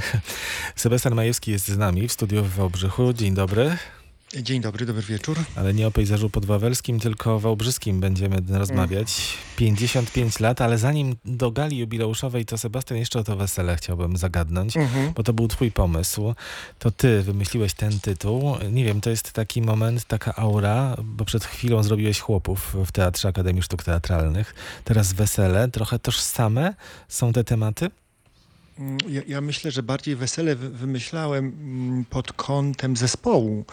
Sebastian Majewski jest z nami w studiu w Wałbrzychu. Dzień dobry. Dzień dobry, dobry wieczór. Ale nie o pejzażu podwawelskim, tylko o wałbrzyskim będziemy rozmawiać. 55 lat, ale zanim do gali jubileuszowej, to Sebastian jeszcze o to wesele chciałbym zagadnąć, Mhm. bo to był twój pomysł. To ty wymyśliłeś ten tytuł. Nie wiem, to jest taki moment, taka aura, bo przed chwilą zrobiłeś chłopów w Teatrze Akademii Sztuk Teatralnych. Teraz wesele, trochę tożsame są te tematy? Mm, Ja, ja myślę, że bardziej wesele wy- wymyślałem mm, pod kątem zespołu,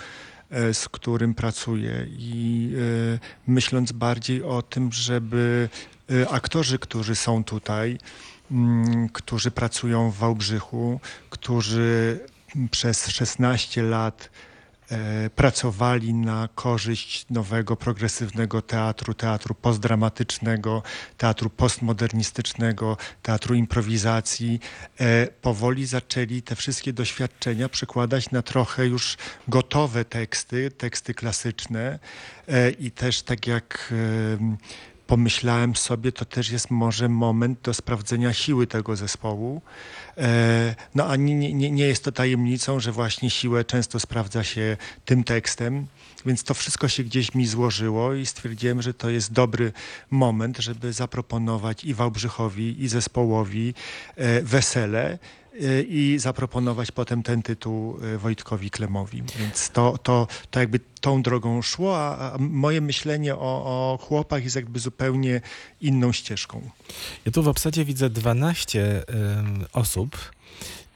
e, z którym pracuję i e, myśląc bardziej o tym, żeby e, aktorzy, którzy są tutaj, mm, którzy pracują w Wałbrzychu, którzy przez 16 lat pracowali na korzyść nowego, progresywnego teatru, teatru postdramatycznego, teatru postmodernistycznego, teatru improwizacji, e, powoli zaczęli te wszystkie doświadczenia przekładać na trochę już gotowe teksty, teksty klasyczne. E, i też tak jak pomyślałem sobie, to też jest może moment do sprawdzenia siły tego zespołu. E, No a nie, nie, nie jest to tajemnicą, że właśnie siłę często sprawdza się tym tekstem, więc to wszystko się gdzieś mi złożyło i stwierdziłem, że to jest dobry moment, żeby zaproponować i Wałbrzychowi, i zespołowi e, wesele i zaproponować potem ten tytuł e, Wojtkowi Klemowi. Więc to, to, to jakby tą drogą szło, a, moje myślenie o, o chłopach jest jakby zupełnie inną ścieżką. Ja tu w obsadzie widzę 12 ym, osób,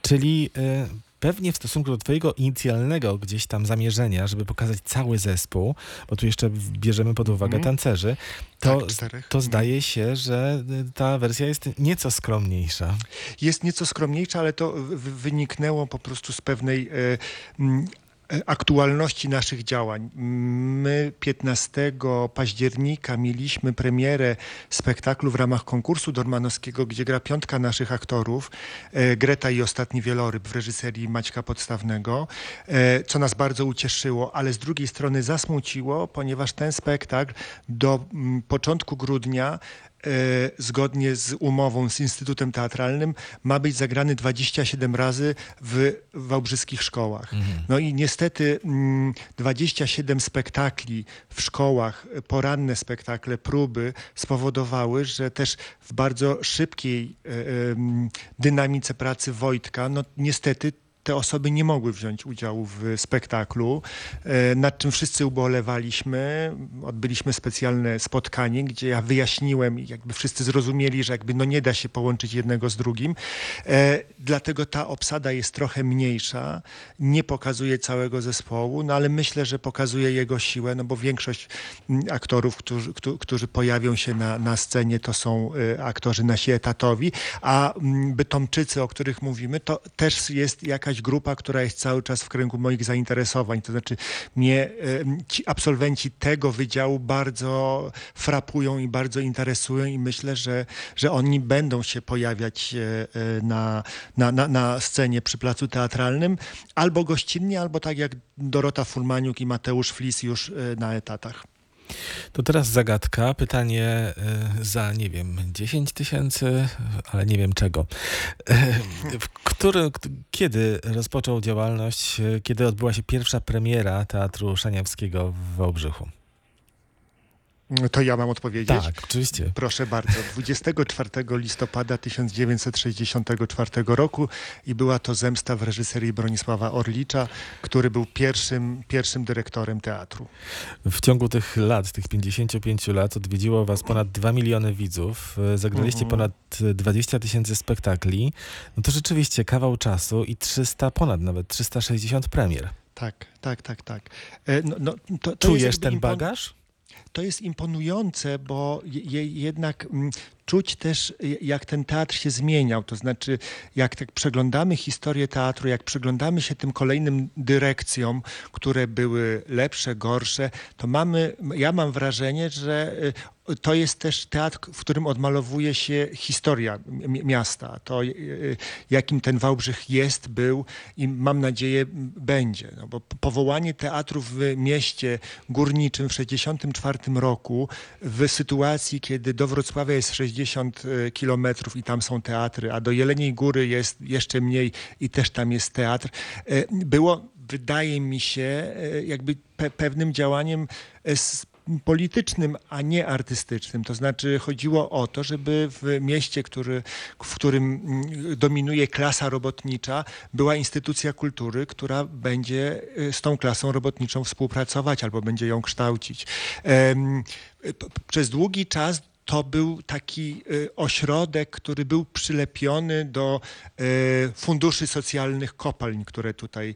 czyli y, pewnie w stosunku do twojego inicjalnego gdzieś tam zamierzenia, żeby pokazać cały zespół, bo tu jeszcze bierzemy pod uwagę Mhm. tancerzy, to, Tak, to zdaje się, że y, ta wersja jest nieco skromniejsza. Jest nieco skromniejsza, ale to wyniknęło po prostu z pewnej mm, e, aktualności naszych działań. My 15 października mieliśmy premierę spektaklu w ramach konkursu dormanowskiego, gdzie gra piątka naszych aktorów, e, Greta i Ostatni Wieloryb w reżyserii Maćka Podstawnego, e, co nas bardzo ucieszyło, ale z drugiej strony zasmuciło, ponieważ ten spektakl do mm, początku grudnia e, zgodnie z umową z Instytutem Teatralnym ma być zagrany 27 razy w wałbrzyskich szkołach. No i niestety mm, 27 spektakli w szkołach, e, poranne spektakle, próby spowodowały, że też w bardzo szybkiej e, em, dynamice pracy Wojtka, no niestety te osoby nie mogły wziąć udziału w spektaklu, e, nad czym wszyscy ubolewaliśmy. Odbyliśmy specjalne spotkanie, gdzie ja wyjaśniłem i jakby wszyscy zrozumieli, że jakby no nie da się połączyć jednego z drugim. E, Dlatego ta obsada jest trochę mniejsza, nie pokazuje całego zespołu, no ale myślę, że pokazuje jego siłę, no bo większość mm, aktorów, którzy, którzy, pojawią się na, na scenie, to są e, aktorzy nasi etatowi, a mm, Bytomczycy, o których mówimy, to też jest jakaś grupa, która jest cały czas w kręgu moich zainteresowań. To znaczy mnie ci absolwenci tego wydziału bardzo frapują i bardzo interesują i myślę, że, że oni będą się pojawiać e, e, na, na, na, na scenie przy placu teatralnym albo gościnnie, albo tak jak Dorota Furmaniuk i Mateusz Flis już e, na etatach. To teraz zagadka, pytanie y, za, nie wiem, 10 tysięcy, ale nie wiem czego. Y, który, kiedy rozpoczął działalność, y, kiedy odbyła się pierwsza premiera Teatru Szaniawskiego w Wałbrzychu? To ja mam odpowiedzieć? Tak, oczywiście. Proszę bardzo. 24 listopada 1964 roku i była to zemsta w reżyserii Bronisława Orlicza, który był pierwszym, pierwszym dyrektorem teatru. W ciągu tych lat, tych 55 lat odwiedziło was ponad 2 miliony widzów, zagraliście Mhm. ponad y, 20 tysięcy spektakli. No to rzeczywiście kawał czasu i 300, ponad nawet 360 premier. Tak, tak, tak, tak. E, No, no, to, to Czujesz ten bagaż? To jest imponujące, bo je, je, jednak mm, czuć też, y, jak ten teatr się zmieniał. To znaczy, jak tak przeglądamy historię teatru, jak przyglądamy się tym kolejnym dyrekcjom, które były lepsze, gorsze, to mamy, ja mam wrażenie, że y, to jest też teatr, w którym odmalowuje się historia miasta. To, jakim ten Wałbrzych jest, był i mam nadzieję będzie. No bo powołanie teatru w mieście górniczym w 1964 roku w sytuacji, kiedy do Wrocławia jest 60 kilometrów i tam są teatry, a do Jeleniej Góry jest jeszcze mniej i też tam jest teatr, było wydaje mi się jakby pe pewnym działaniem politycznym, a nie artystycznym. To znaczy chodziło o to, żeby w mieście, który, w którym mm, dominuje klasa robotnicza, była instytucja kultury, która będzie y, z tą klasą robotniczą współpracować albo będzie ją kształcić. Przez długi czas to był taki y, ośrodek, który był przylepiony do y, funduszy socjalnych kopalń, które tutaj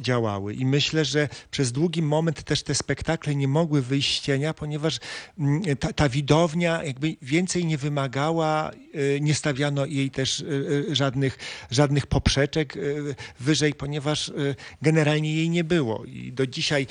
działały. I myślę, że przez długi moment też te spektakle nie mogły wyjść z cienia, ponieważ mm, ta, ta widownia jakby więcej nie wymagała, y, nie stawiano jej też żadnych, żadnych poprzeczek wyżej, ponieważ generalnie jej nie było. I do dzisiaj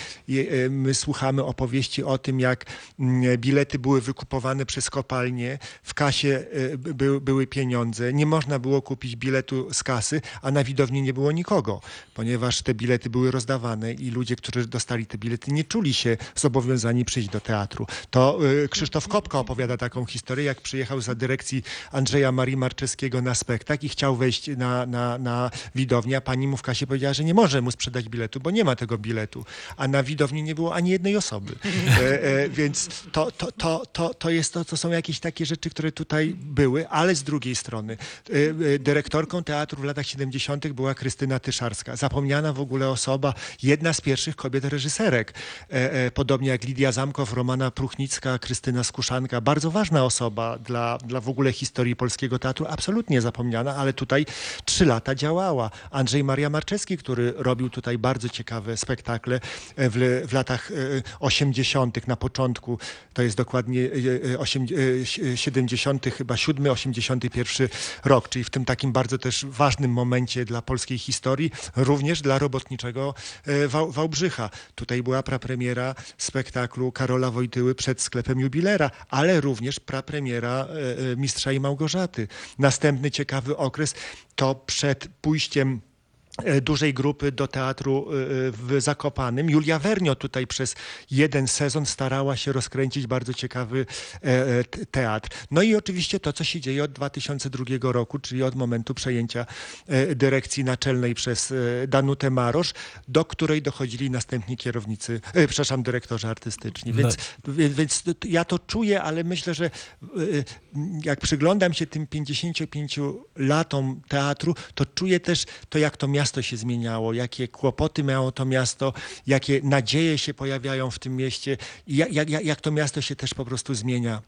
my słuchamy opowieści o tym, jak mm, bilety były wykupowane przez przez kopalnię, w kasie y, by, były pieniądze, nie można było kupić biletu z kasy, a na widowni nie było nikogo, ponieważ te bilety były rozdawane i ludzie, którzy dostali te bilety, nie czuli się zobowiązani przyjść do teatru. To y, Krzysztof Kopka opowiada taką historię, jak przyjechał za dyrekcji Andrzeja Marii Marczewskiego na spektakl i chciał wejść na, na, na widownię, a pani mu w kasie powiedziała, że nie może mu sprzedać biletu, bo nie ma tego biletu, a na widowni nie było ani jednej osoby. E, e, więc to, to, to, to, to jest to, co to są jakieś takie rzeczy, które tutaj były, ale z drugiej strony y, y, dyrektorką teatru w latach 70. była Krystyna Tyszarska. Zapomniana w ogóle osoba, jedna z pierwszych kobiet reżyserek. E, e, podobnie jak Lidia Zamkow, Romana Pruchnicka, Krystyna Skuszanka. Bardzo ważna osoba dla, dla w ogóle historii polskiego teatru. Absolutnie zapomniana, ale tutaj trzy lata działała. Andrzej Maria Marczewski, który robił tutaj bardzo ciekawe spektakle w, w latach 80. E, na początku. To jest dokładnie 80 70, chyba 7, 81 rok, czyli w tym takim bardzo też ważnym momencie dla polskiej historii, również dla robotniczego e, Wałbrzycha. Tutaj była prapremiera spektaklu Karola Wojtyły przed sklepem jubilera, ale również prapremiera e, e, Mistrza i Małgorzaty. Następny ciekawy okres to przed pójściem E, dużej grupy do teatru e, w Zakopanym. Julia Wernio tutaj przez jeden sezon starała się rozkręcić bardzo ciekawy e, teatr. No i oczywiście to, co się dzieje od 2002 roku, czyli od momentu przejęcia dyrekcji naczelnej przez Danutę Marosz, do której dochodzili następni kierownicy, przepraszam, dyrektorzy artystyczni. Więc, no. więc ja to czuję, ale myślę, że jak przyglądam się tym 55 latom teatru, to czuję też to, jak to miasto miasto się zmieniało, jakie kłopoty miało to miasto, jakie nadzieje się pojawiają w tym mieście i jak, jak, jak to miasto się też po prostu zmienia.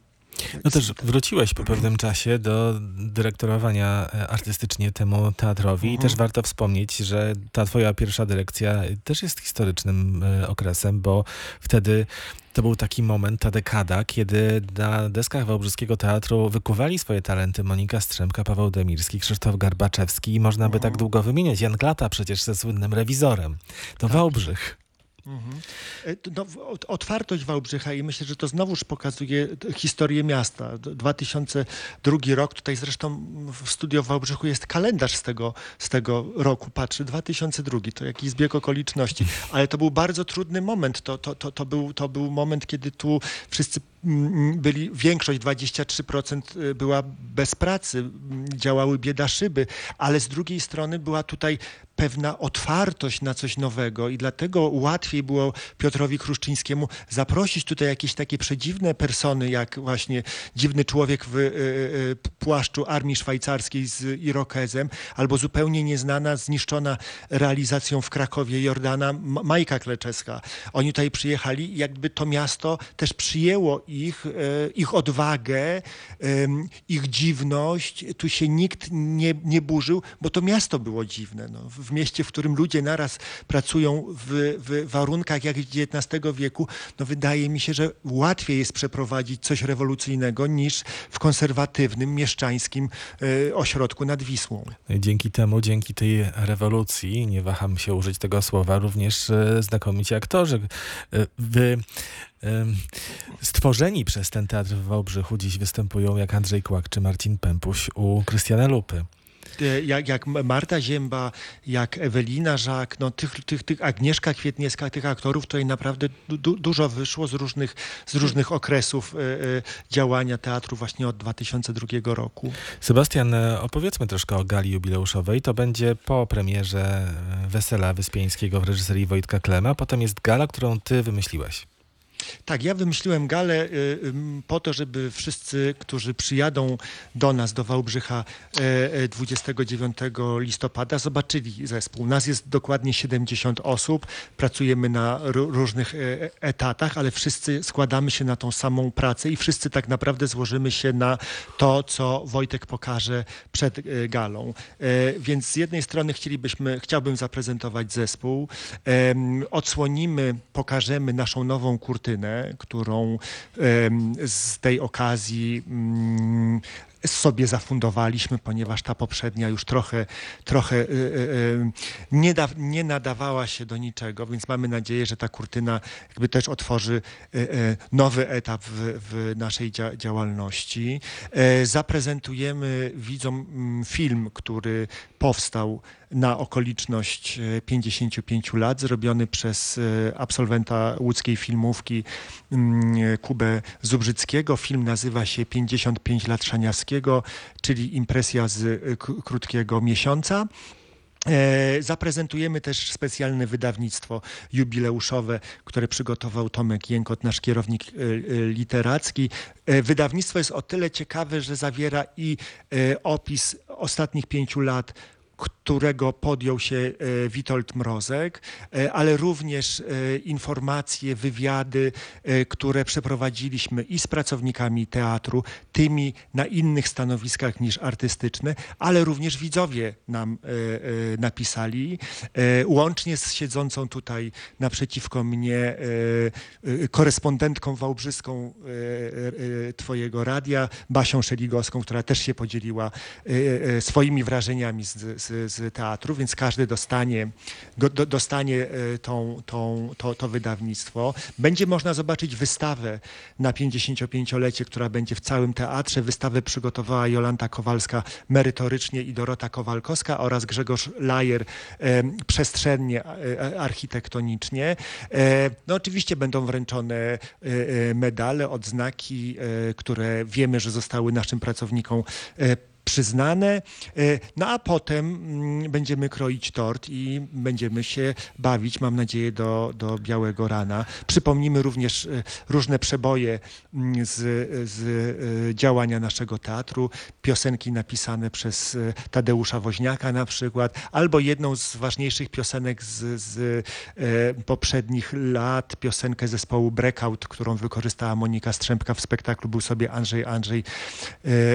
No też wróciłeś po pewnym czasie do dyrektorowania e, artystycznie temu teatrowi mhm. i też warto wspomnieć, że ta twoja pierwsza dyrekcja też jest historycznym e, okresem, bo wtedy to był taki moment, ta dekada, kiedy na deskach Wałbrzyskiego Teatru wykuwali swoje talenty Monika Strzemka, Paweł Demirski, Krzysztof Garbaczewski i można by tak mhm. długo wymieniać. Jan Glata przecież ze słynnym rewizorem. To tak. Wałbrzych. E, no, otwartość Wałbrzycha i myślę, że to znowuż pokazuje historię miasta. 2002 rok, tutaj zresztą w studio w Wałbrzychu jest kalendarz z tego, z tego roku, patrzy, 2002, to jakiś zbieg okoliczności, ale to był bardzo trudny moment, to, to, to, to, był, to był moment, kiedy tu wszyscy byli, większość, 23% y, była bez pracy, działały bieda szyby, ale z drugiej strony była tutaj pewna otwartość na coś nowego i dlatego łatwiej było Piotrowi Kruszczyńskiemu zaprosić tutaj jakieś takie przedziwne persony, jak właśnie dziwny człowiek w y, y, płaszczu armii szwajcarskiej z Irokezem, albo zupełnie nieznana, zniszczona realizacją w Krakowie Jordana Majka Kleczewska. Oni tutaj przyjechali jakby to miasto też przyjęło ich, e, ich odwagę, ich dziwność. Tu się nikt nie, nie burzył, bo to miasto było dziwne. No. W mieście, w którym ludzie naraz pracują w, w warunkach jak XIX wieku, no wydaje mi się, że łatwiej jest przeprowadzić coś rewolucyjnego niż w konserwatywnym, mieszczańskim e, ośrodku nad Wisłą. No dzięki temu, dzięki tej rewolucji, nie waham się użyć tego słowa, również e, znakomici aktorzy. Wy Stworzeni przez ten teatr w Wałbrzychu dziś występują jak Andrzej Kłak czy Marcin Pępuś u Krystiana Lupy. E, jak, jak Marta Zięba, jak Ewelina Żak, no tych, tych, tych Agnieszka Kwietniewska, tych aktorów tutaj naprawdę du, dużo wyszło z różnych, z różnych okresów y, y, działania teatru właśnie od 2002 roku. Sebastian, opowiedzmy troszkę o gali jubileuszowej. To będzie po premierze Wesela Wyspiańskiego w reżyserii Wojtka Klema. Potem jest gala, którą ty wymyśliłeś. Tak, ja wymyśliłem galę y, po to, żeby wszyscy, którzy przyjadą do nas, do Wałbrzycha 29 e, e, listopada, zobaczyli zespół. Nas jest dokładnie 70 osób, pracujemy na różnych e, etatach, ale wszyscy składamy się na tą samą pracę i wszyscy tak naprawdę złożymy się na to, co Wojtek pokaże przed galą. Więc z jednej strony chcielibyśmy, chciałbym zaprezentować zespół, odsłonimy, pokażemy naszą nową kurtynę, którą z tej okazji mm, sobie zafundowaliśmy, ponieważ ta poprzednia już trochę, trochę y, y, y, nie, da, nie nadawała się do niczego, więc mamy nadzieję, że ta kurtyna jakby też otworzy nowy etap w, w naszej działalności. E, zaprezentujemy widzom mm, film, który powstał na okoliczność 55 e, lat, zrobiony przez e, absolwenta łódzkiej filmówki mm, Kubę Zubrzyckiego. Film nazywa się 55 lat Szaniawskiego, czyli impresja z e, krótkiego miesiąca. Zaprezentujemy też specjalne wydawnictwo jubileuszowe, które przygotował Tomek Jękot, nasz kierownik literacki. Wydawnictwo jest o tyle ciekawe, że zawiera i opis ostatnich pięciu lat którego podjął się e, Witold Mrozek, e, ale również e, informacje, wywiady, które przeprowadziliśmy i z pracownikami teatru, tymi na innych stanowiskach niż artystyczne, ale również widzowie nam napisali, łącznie z siedzącą tutaj naprzeciwko mnie korespondentką wałbrzyską Twojego radia, Basią Szeligowską, która też się podzieliła swoimi wrażeniami z, z, z teatru, więc każdy dostanie, do, dostanie e, tą, tą, to, to wydawnictwo. Będzie można zobaczyć wystawę na 55-lecie, która będzie w całym teatrze. Wystawę przygotowała Jolanta Kowalska merytorycznie i Dorota Kowalkowska oraz Grzegorz Lajer e, przestrzennie, e, architektonicznie. No oczywiście będą wręczone medale, odznaki, które wiemy, że zostały naszym pracownikom przyznane. E, no a potem mm, będziemy kroić tort i będziemy się bawić, mam nadzieję, do, do białego rana. Przypomnimy również e, różne przeboje mm, z, z e, działania naszego teatru, piosenki napisane przez Tadeusza Woźniaka na przykład, albo jedną z ważniejszych piosenek z, z poprzednich lat, piosenkę zespołu Breakout, którą wykorzystała Monika Strzępka w spektaklu Był sobie Andrzej, Andrzej,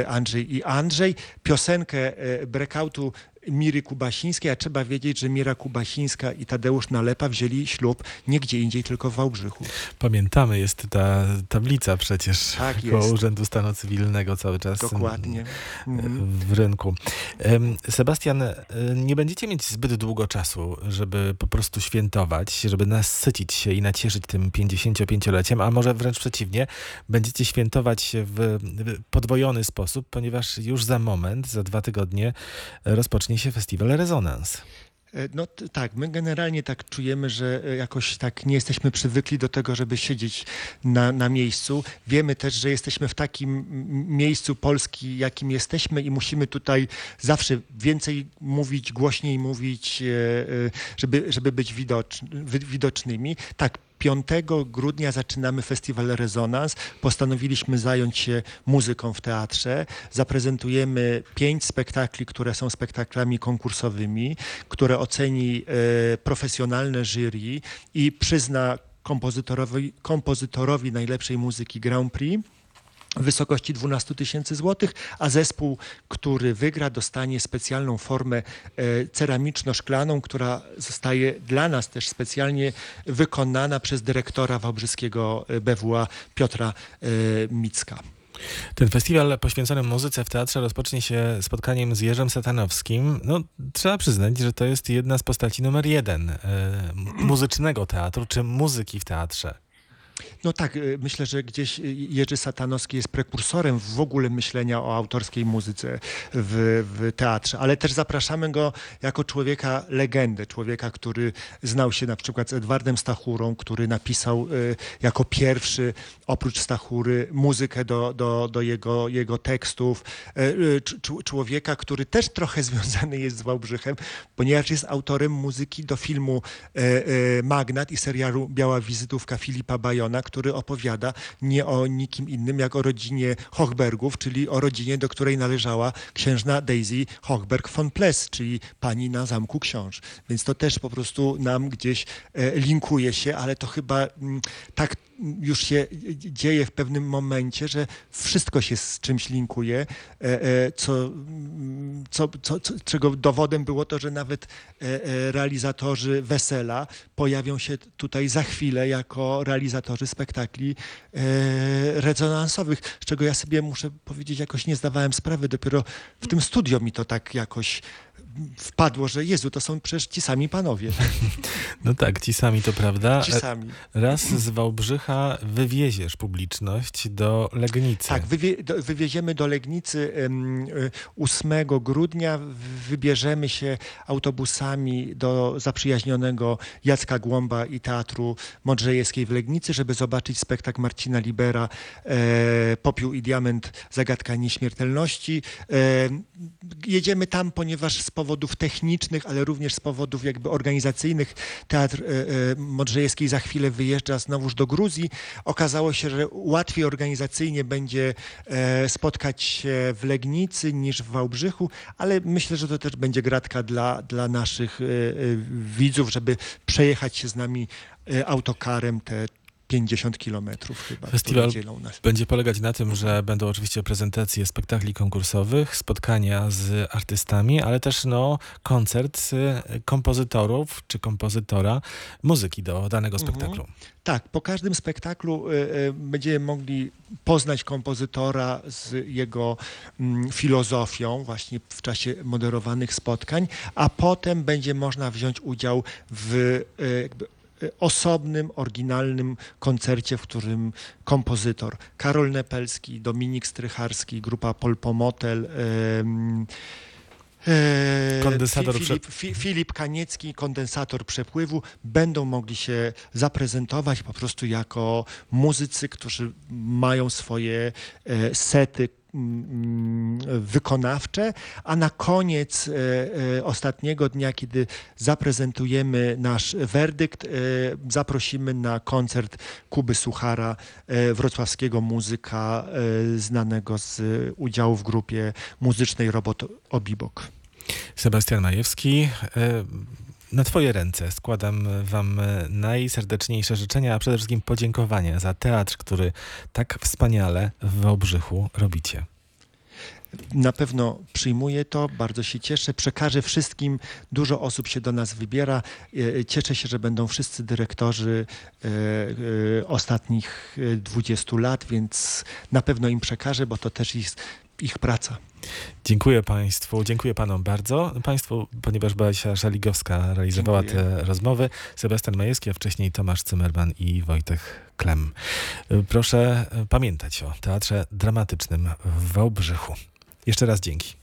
Andrzej i Andrzej piosenkę e, breakoutu Miry Kubasińskiej, a trzeba wiedzieć, że Mira Kubasińska i Tadeusz Nalepa wzięli ślub nie gdzie indziej, tylko w Wałbrzychu. Pamiętamy, jest ta tablica przecież tak koło Urzędu Stanu Cywilnego cały czas Dokładnie. w rynku. Sebastian, e, nie będziecie mieć zbyt długo czasu, żeby po prostu świętować, żeby nasycić się i nacieszyć tym 55-leciem, a może wręcz przeciwnie, będziecie świętować w podwojony sposób, ponieważ już za moment, za dwa tygodnie rozpocznie zacznie się festiwal Rezonans. E, no tak, my generalnie tak czujemy, że e, jakoś tak nie jesteśmy przywykli do tego, żeby siedzieć na, na miejscu. Wiemy też, że jesteśmy w takim miejscu Polski, jakim jesteśmy i musimy tutaj zawsze więcej mówić, głośniej mówić, e, żeby, żeby być widocz, widocznymi. Tak, 5 grudnia zaczynamy festiwal Rezonans. Postanowiliśmy zająć się muzyką w teatrze. Zaprezentujemy pięć spektakli, które są spektaklami konkursowymi, które oceni e, profesjonalne jury i przyzna kompozytorowi, kompozytorowi najlepszej muzyki Grand Prix w wysokości 12 tysięcy złotych, a zespół, który wygra, dostanie specjalną formę e, ceramiczno-szklaną, która zostaje dla nas też specjalnie wykonana przez dyrektora wałbrzyskiego e, BWA Piotra e, Micka. Ten festiwal poświęcony muzyce w teatrze rozpocznie się spotkaniem z Jerzem Satanowskim. No, trzeba przyznać, że to jest jedna z postaci numer jeden muzycznego teatru, czy muzyki w teatrze. No tak, y, myślę, że gdzieś y, Jerzy Satanowski jest prekursorem w ogóle myślenia o autorskiej muzyce w, w teatrze, ale też zapraszamy go jako człowieka legendę, człowieka, który znał się na przykład z Edwardem Stachurą, który napisał y, jako pierwszy, oprócz Stachury, muzykę do, do, do jego, jego tekstów. Cz- cz- Człowieka, który też trochę związany jest z Wałbrzychem, ponieważ jest autorem muzyki do filmu Magnat i serialu Biała Wizytówka Filipa Bajona, który opowiada nie o nikim innym jak o rodzinie Hochbergów, czyli o rodzinie, do której należała księżna Daisy Hochberg von Pless, czyli pani na Zamku Książ. Więc to też po prostu nam gdzieś e, linkuje się, ale to chyba mm, tak już się dzieje w pewnym momencie, że wszystko się z czymś linkuje, e, e, co, co, co, czego dowodem było to, że nawet e, realizatorzy wesela pojawią się tutaj za chwilę jako realizatorzy spektakli rezonansowych, z czego ja sobie muszę powiedzieć, jakoś nie zdawałem sprawy. Dopiero w tym studio mi to tak jakoś wpadło, że Jezu, to są przecież ci sami panowie. No tak, ci sami to prawda. Ci sami. Raz z Wałbrzycha wywieziesz publiczność do Legnicy. Tak, wywie, do, wywieziemy do Legnicy em, y, 8 grudnia. W- Wybierzemy się autobusami do zaprzyjaźnionego Jacka Głąba i Teatru Modrzejewskiej w Legnicy, żeby zobaczyć spektakl Marcina Libera e, Popiół i Diament Zagadka Nieśmiertelności. E, jedziemy tam, ponieważ z powodów technicznych, ale również z powodów jakby organizacyjnych Teatr e, e, Modrzejewski za chwilę wyjeżdża znowuż do Gruzji. Okazało się, że łatwiej organizacyjnie będzie e, spotkać się w Legnicy niż w Wałbrzychu, ale myślę, że to też będzie gratka dla, dla naszych widzów, żeby przejechać się z nami autokarem te 50 kilometrów chyba, Festiwal. Będzie polegać na tym, że będą oczywiście prezentacje spektakli konkursowych, spotkania z artystami, ale też no, koncert kompozytorów czy kompozytora muzyki do danego Mhm. spektaklu. Tak, po każdym spektaklu y, y, będziemy mogli poznać kompozytora z jego mm, filozofią właśnie w czasie moderowanych spotkań, a potem będzie można wziąć udział w y, jakby osobnym, oryginalnym koncercie, w którym kompozytor Karol Nepelski, Dominik Strycharski, grupa Polpomotel, Kondensator Fi- Filip, Fi- Filip Kaniecki, kondensator przepływu, będą mogli się zaprezentować po prostu jako muzycy, którzy mają swoje e, sety wykonawcze, a na koniec e, e, ostatniego dnia, kiedy zaprezentujemy nasz werdykt, e, zaprosimy na koncert Kuby Suchara, wrocławskiego muzyka znanego z udziału w grupie muzycznej Robot Obibok. Sebastian Majewski, na Twoje ręce składam Wam najserdeczniejsze życzenia, a przede wszystkim podziękowania za teatr, który tak wspaniale w Wałbrzychu robicie. Na pewno przyjmuję to, bardzo się cieszę. Przekażę wszystkim, dużo osób się do nas wybiera. E, Cieszę się, że będą wszyscy dyrektorzy e, e, ostatnich e, 20 lat, więc na pewno im przekażę, bo to też jest ich praca. Dziękuję Państwu, dziękuję Panom bardzo. Państwu, ponieważ Basia Szaligowska realizowała Dziękuję. te rozmowy, Sebastian Majewski, a wcześniej Tomasz Cymerman i Wojtek Klem. Y, Proszę y, pamiętać o Teatrze Dramatycznym w Wałbrzychu. Jeszcze raz dzięki.